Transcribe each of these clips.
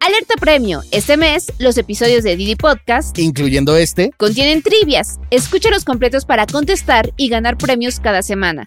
Alerta Premio. Este mes, los episodios de Didi Podcast, incluyendo este, contienen trivias. Escúchalos completos para contestar y ganar premios cada semana.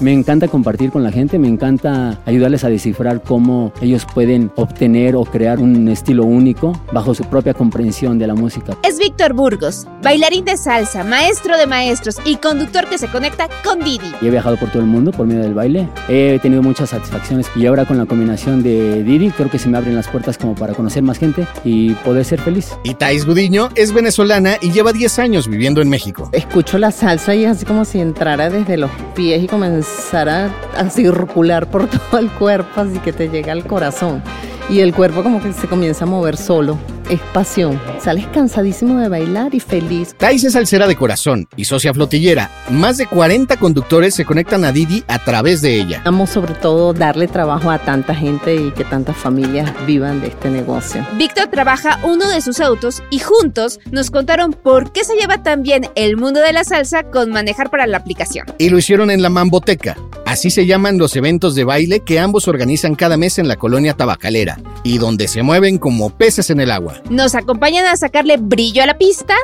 Me encanta compartir con la gente, me encanta ayudarles a descifrar cómo ellos pueden obtener o crear un estilo único bajo su propia comprensión de la música. Es Víctor Burgos, bailarín de salsa, maestro de maestros y conductor que se conecta con Didi. he viajado por todo el mundo por medio del baile, he tenido muchas satisfacciones y ahora con la combinación de Didi creo que se me abren las puertas como para conocer más gente y poder ser feliz. Y Thais Gudiño es venezolana y lleva 10 años viviendo en México. Escucho la salsa y es así como si entrara desde los pies y comenzara a circular por todo el cuerpo, así que te llega al corazón. Y el cuerpo como que se comienza a mover solo es pasión. Sales cansadísimo de bailar y feliz. Thais es salsera de corazón y socia flotillera. Más de 40 conductores se conectan a Didi a través de ella. Amo sobre todo darle trabajo a tanta gente y que tantas familias vivan de este negocio. Víctor trabaja uno de sus autos y juntos nos contaron por qué se lleva tan bien el mundo de la salsa con manejar para la aplicación. Y lo hicieron en la Mamboteca. Así se llaman los eventos de baile que ambos organizan cada mes en la colonia tabacalera y donde se mueven como peces en el agua. ¿Nos acompañan a sacarle brillo a la pista?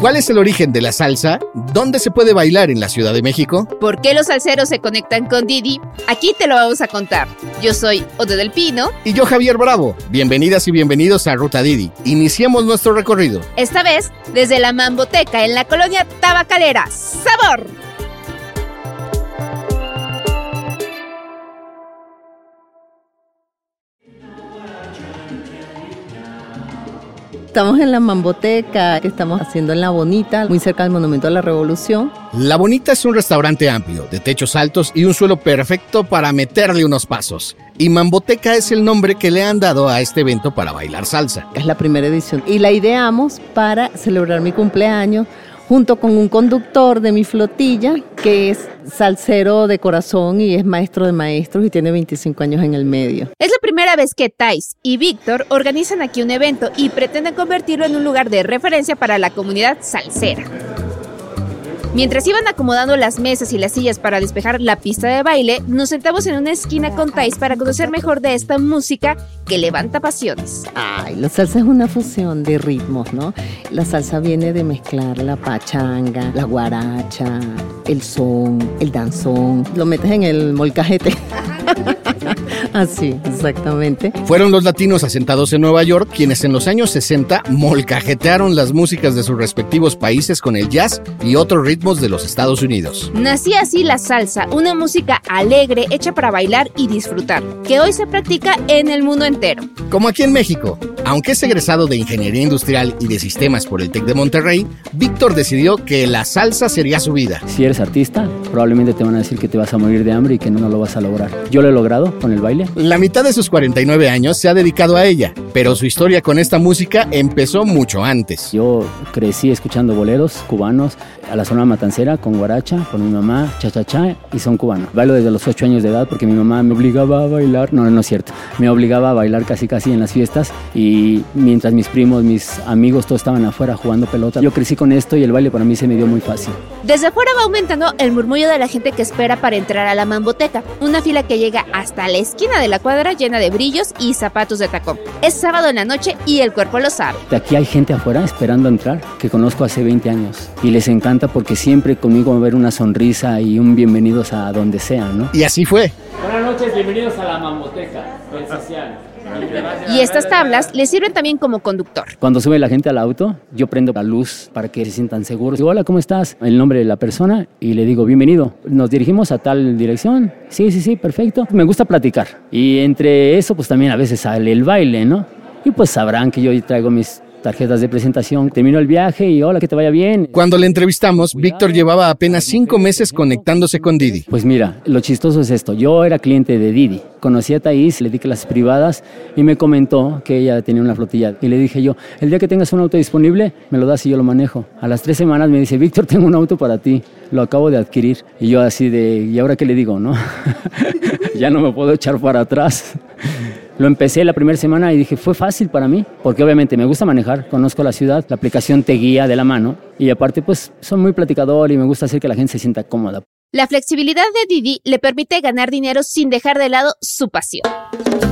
¿Cuál es el origen de la salsa? ¿Dónde se puede bailar en la Ciudad de México? ¿Por qué los salseros se conectan con Didi? Aquí te lo vamos a contar. Yo soy Ode del Pino. Y yo Javier Bravo. Bienvenidas y bienvenidos a Ruta Didi. Iniciemos nuestro recorrido. Esta vez desde la Mamboteca en la colonia Tabacalera. ¡Sabor! Estamos en la Mamboteca, que estamos haciendo en La Bonita, muy cerca del Monumento a la Revolución. La Bonita es un restaurante amplio, de techos altos y un suelo perfecto para meterle unos pasos. Y Mamboteca es el nombre que le han dado a este evento para bailar salsa. Es la primera edición y la ideamos para celebrar mi cumpleaños junto con un conductor de mi flotilla que es salsero de corazón y es maestro de maestros y tiene 25 años en el medio. Es la primera vez que Thais y Víctor organizan aquí un evento y pretenden convertirlo en un lugar de referencia para la comunidad salsera. Mientras iban acomodando las mesas y las sillas para despejar la pista de baile, nos sentamos en una esquina con Thais para conocer mejor de esta música que levanta pasiones. Ay, la salsa es una fusión de ritmos, ¿no? La salsa viene de mezclar la pachanga, la guaracha, el son, el danzón. Lo metes en el molcajete. Así, exactamente. Fueron los latinos asentados en Nueva York quienes en los años 60 molcajetearon las músicas de sus respectivos países con el jazz y otros ritmos de los Estados Unidos. Nacía así la salsa, una música alegre hecha para bailar y disfrutar, que hoy se practica en el mundo entero. Como aquí en México, aunque es egresado de Ingeniería Industrial y de Sistemas por el TEC de Monterrey, Víctor decidió que la salsa sería su vida. Si eres artista, probablemente te van a decir que te vas a morir de hambre y que no lo vas a lograr. Yo lo he logrado con el baile. La mitad de sus 49 años se ha dedicado a ella, pero su historia con esta música empezó mucho antes. Yo crecí escuchando boleros cubanos a la zona matancera con guaracha, con mi mamá, cha-cha-cha, y son cubanos. Bailo desde los 8 años de edad porque mi mamá me obligaba a bailar. No, no es cierto. Me obligaba a bailar casi casi en las fiestas y y mientras mis primos, mis amigos, todos estaban afuera jugando pelota, yo crecí con esto y el baile para mí se me dio muy fácil. Desde afuera va aumentando el murmullo de la gente que espera para entrar a la mamboteca, una fila que llega hasta la esquina de la cuadra llena de brillos y zapatos de tacón. Es sábado en la noche y el cuerpo lo sabe. De aquí hay gente afuera esperando entrar que conozco hace 20 años y les encanta porque siempre conmigo va a ver una sonrisa y un bienvenidos a donde sea, ¿no? Y así fue. Buenas noches, bienvenidos a la mamboteca, el social. Y estas tablas le sirven también como conductor. Cuando sube la gente al auto, yo prendo la luz para que se sientan seguros. Digo, hola, ¿cómo estás? El nombre de la persona y le digo, bienvenido. Nos dirigimos a tal dirección. Sí, sí, sí, perfecto. Me gusta platicar. Y entre eso, pues también a veces sale el baile, ¿no? Y pues sabrán que yo traigo mis tarjetas de presentación. Terminó el viaje y hola, que te vaya bien. Cuando le entrevistamos, Víctor llevaba apenas cinco meses conectándose con Didi. Pues mira, lo chistoso es esto. Yo era cliente de Didi. Conocí a Thais, le di clases privadas y me comentó que ella tenía una flotilla. Y le dije yo, el día que tengas un auto disponible, me lo das y yo lo manejo. A las tres semanas me dice, Víctor, tengo un auto para ti. Lo acabo de adquirir. Y yo así de, ¿y ahora qué le digo, no? ya no me puedo echar para atrás. Lo empecé la primera semana y dije, fue fácil para mí, porque obviamente me gusta manejar, conozco la ciudad, la aplicación te guía de la mano y aparte pues soy muy platicador y me gusta hacer que la gente se sienta cómoda. La flexibilidad de Didi le permite ganar dinero sin dejar de lado su pasión.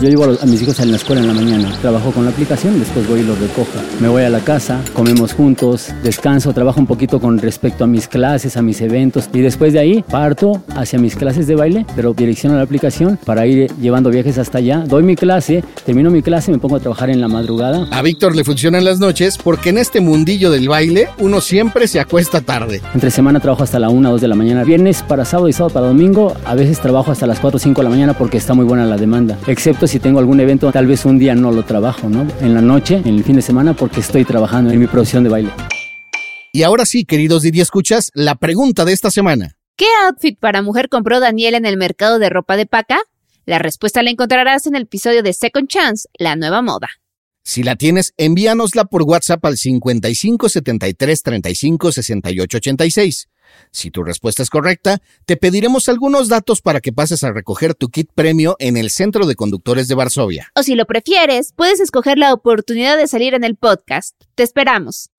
Yo llevo a mis hijos a la escuela en la mañana, trabajo con la aplicación, después voy y los recojo. Me voy a la casa, comemos juntos, descanso, trabajo un poquito con respecto a mis clases, a mis eventos y después de ahí parto hacia mis clases de baile, pero dirección a la aplicación para ir llevando viajes hasta allá. Doy mi clase, termino mi clase y me pongo a trabajar en la madrugada. A Víctor le funcionan las noches porque en este mundillo del baile uno siempre se acuesta tarde. Entre semana trabajo hasta la 1 o 2 de la mañana. Viernes para sábado y sábado para domingo, a veces trabajo hasta las 4 o 5 de la mañana porque está muy buena la demanda. Excepto si tengo algún evento, tal vez un día no lo trabajo, ¿no? En la noche, en el fin de semana, porque estoy trabajando en mi producción de baile. Y ahora sí, queridos Didi Escuchas, la pregunta de esta semana. ¿Qué outfit para mujer compró Daniel en el mercado de ropa de paca? La respuesta la encontrarás en el episodio de Second Chance, la nueva moda. Si la tienes, envíanosla por WhatsApp al 55 73 35 68 86. Si tu respuesta es correcta, te pediremos algunos datos para que pases a recoger tu kit premio en el Centro de Conductores de Varsovia. O si lo prefieres, puedes escoger la oportunidad de salir en el podcast. Te esperamos.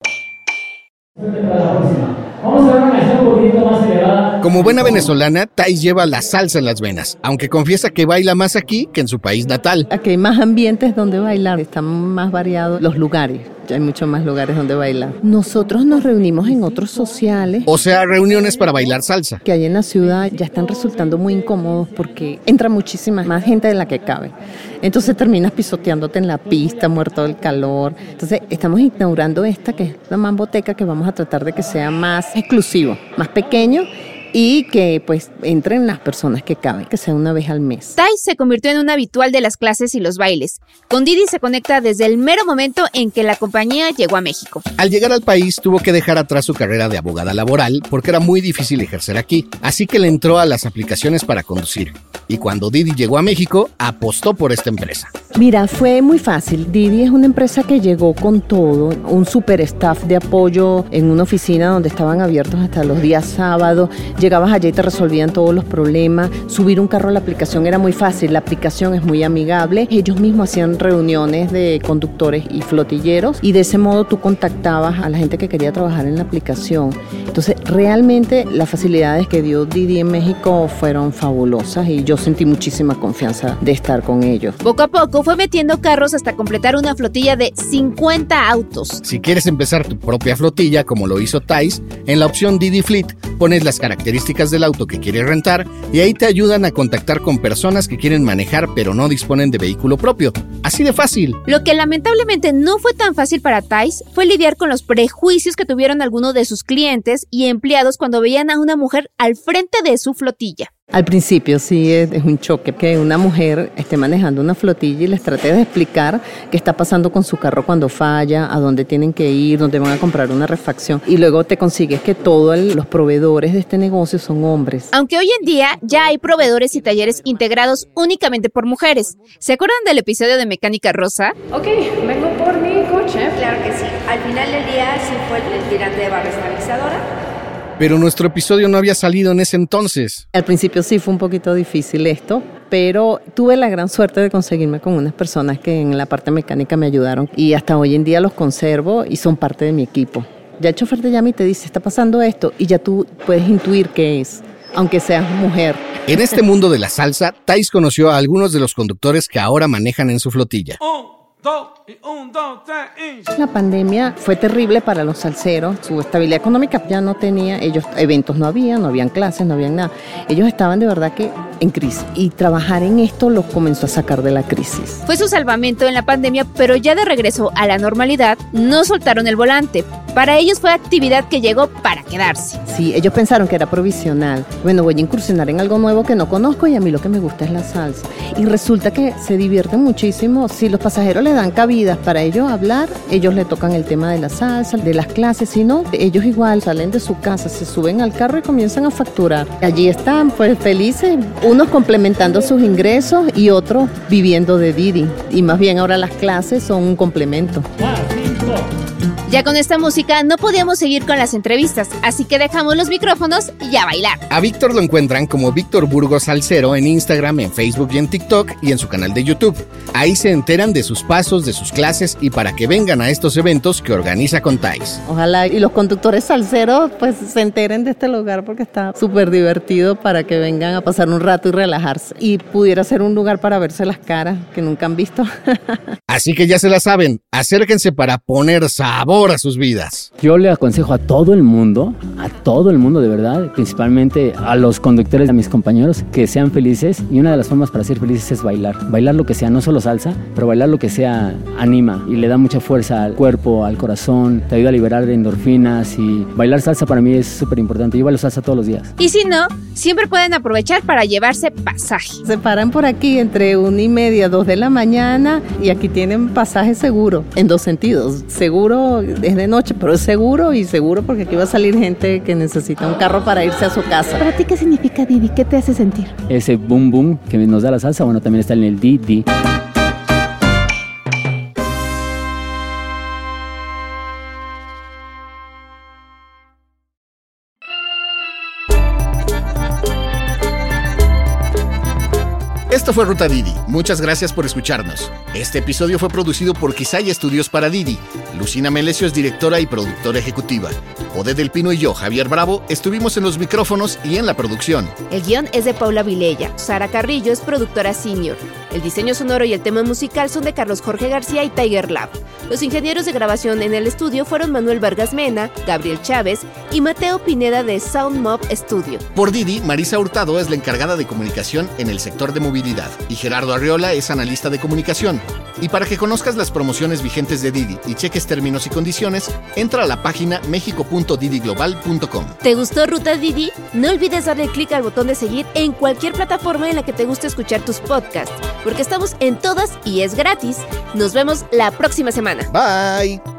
Como buena venezolana, Thais lleva la salsa en las venas, aunque confiesa que baila más aquí que en su país natal. Aquí hay más ambientes donde bailar, están más variados los lugares hay muchos más lugares donde bailar. Nosotros nos reunimos en otros sociales. O sea, reuniones para bailar salsa. Que hay en la ciudad ya están resultando muy incómodos porque entra muchísima más gente de la que cabe. Entonces terminas pisoteándote en la pista, muerto del calor. Entonces estamos inaugurando esta que es la mamboteca que vamos a tratar de que sea más exclusivo, más pequeño y que pues entren las personas que caben, que sea una vez al mes. Tai se convirtió en un habitual de las clases y los bailes. Con Didi se conecta desde el mero momento en que la compañía llegó a México. Al llegar al país tuvo que dejar atrás su carrera de abogada laboral porque era muy difícil ejercer aquí, así que le entró a las aplicaciones para conducir. Y cuando Didi llegó a México, apostó por esta empresa. Mira, fue muy fácil. Didi es una empresa que llegó con todo, un super staff de apoyo en una oficina donde estaban abiertos hasta los días sábados Llegabas allá y te resolvían todos los problemas. Subir un carro a la aplicación era muy fácil. La aplicación es muy amigable. Ellos mismos hacían reuniones de conductores y flotilleros y de ese modo tú contactabas a la gente que quería trabajar en la aplicación. Entonces, realmente las facilidades que dio Didi en México fueron fabulosas y yo sentí muchísima confianza de estar con ellos. Poco a poco fue metiendo carros hasta completar una flotilla de 50 autos. Si quieres empezar tu propia flotilla, como lo hizo Thais, en la opción Didi Fleet pones las características del auto que quieres rentar y ahí te ayudan a contactar con personas que quieren manejar pero no disponen de vehículo propio. Así de fácil. Lo que lamentablemente no fue tan fácil para Thais fue lidiar con los prejuicios que tuvieron algunos de sus clientes y empleados cuando veían a una mujer al frente de su flotilla. Al principio sí es, un choque que una mujer esté manejando una flotilla y les trate de explicar qué está pasando con su carro cuando falla, a dónde tienen que ir, dónde van a comprar una refacción y luego te consigues que todos los proveedores de este negocio son hombres. Aunque hoy en día ya hay proveedores y talleres integrados únicamente por mujeres. ¿Se acuerdan del episodio de Mecánica Rosa? Ok, vengo por mi coche. Claro que sí. Al final del día sí fue el tirante de barra estabilizadora pero nuestro episodio no había salido en ese entonces. Al principio sí fue un poquito difícil esto, pero tuve la gran suerte de conseguirme con unas personas que en la parte mecánica me ayudaron y hasta hoy en día los conservo y son parte de mi equipo. Ya el chofer te llama y te dice, está pasando esto, y ya tú puedes intuir qué es, aunque seas mujer. En este mundo de la salsa, Thais conoció a algunos de los conductores que ahora manejan en su flotilla. Oh. La pandemia fue terrible para los salseros, su estabilidad económica ya no tenía, ellos eventos no había, no habían clases, no habían nada. Ellos estaban de verdad que en crisis y trabajar en esto los comenzó a sacar de la crisis. Fue su salvamento en la pandemia, pero ya de regreso a la normalidad no soltaron el volante. Para ellos fue actividad que llegó para quedarse. Sí, ellos pensaron que era provisional. Bueno, voy a incursionar en algo nuevo que no conozco y a mí lo que me gusta es la salsa. Y resulta que se divierten muchísimo. Si los pasajeros le dan cabidas para ellos hablar, ellos le tocan el tema de la salsa, de las clases, si no, ellos igual salen de su casa, se suben al carro y comienzan a facturar. Allí están pues felices, unos complementando sus ingresos y otros viviendo de Didi. Y más bien ahora las clases son un complemento. Ya con esta música no podíamos seguir con las entrevistas, así que dejamos los micrófonos y a bailar. A Víctor lo encuentran como Víctor Burgos Salcero en Instagram, en Facebook y en TikTok y en su canal de YouTube. Ahí se enteran de sus pasos, de sus clases y para que vengan a estos eventos que organiza Contais. Ojalá y los conductores salseros pues se enteren de este lugar porque está súper divertido para que vengan a pasar un rato y relajarse. Y pudiera ser un lugar para verse las caras que nunca han visto. Así que ya se la saben, acérquense para poner sabor a sus vidas. Yo le aconsejo a todo el mundo, a todo el mundo de verdad, principalmente a los conductores, a mis compañeros, que sean felices y una de las formas para ser felices es bailar. Bailar lo que sea, no solo salsa, pero bailar lo que sea anima y le da mucha fuerza al cuerpo, al corazón, te ayuda a liberar endorfinas y bailar salsa para mí es súper importante. Yo bailo salsa todos los días. Y si no, siempre pueden aprovechar para llevarse pasaje. Se paran por aquí entre una y media, dos de la mañana y aquí tienen pasaje seguro, en dos sentidos. Seguro es de noche, pero es seguro y seguro porque aquí va a salir gente que necesita un carro para irse a su casa. ¿Para ti qué significa Didi? ¿Qué te hace sentir? Ese boom boom que nos da la salsa, bueno, también está en el Didi. Esto fue Ruta Didi. Muchas gracias por escucharnos. Este episodio fue producido por Quisaya Estudios para Didi. Lucina Melesio es directora y productora ejecutiva. Ode del Pino y yo, Javier Bravo, estuvimos en los micrófonos y en la producción. El guion es de Paula Vilella. Sara Carrillo es productora senior. El diseño sonoro y el tema musical son de Carlos Jorge García y Tiger Lab. Los ingenieros de grabación en el estudio fueron Manuel Vargas Mena, Gabriel Chávez y Mateo Pineda de Sound Mob Studio. Por Didi, Marisa Hurtado es la encargada de comunicación en el sector de movilidad y Gerardo Arriola es analista de comunicación. Y para que conozcas las promociones vigentes de Didi y cheques términos y condiciones, entra a la página ¿Te gustó Ruta Didi? No olvides darle clic al botón de seguir en cualquier plataforma en la que te guste escuchar tus podcasts, porque estamos en todas y es gratis. Nos vemos la próxima semana. Bye.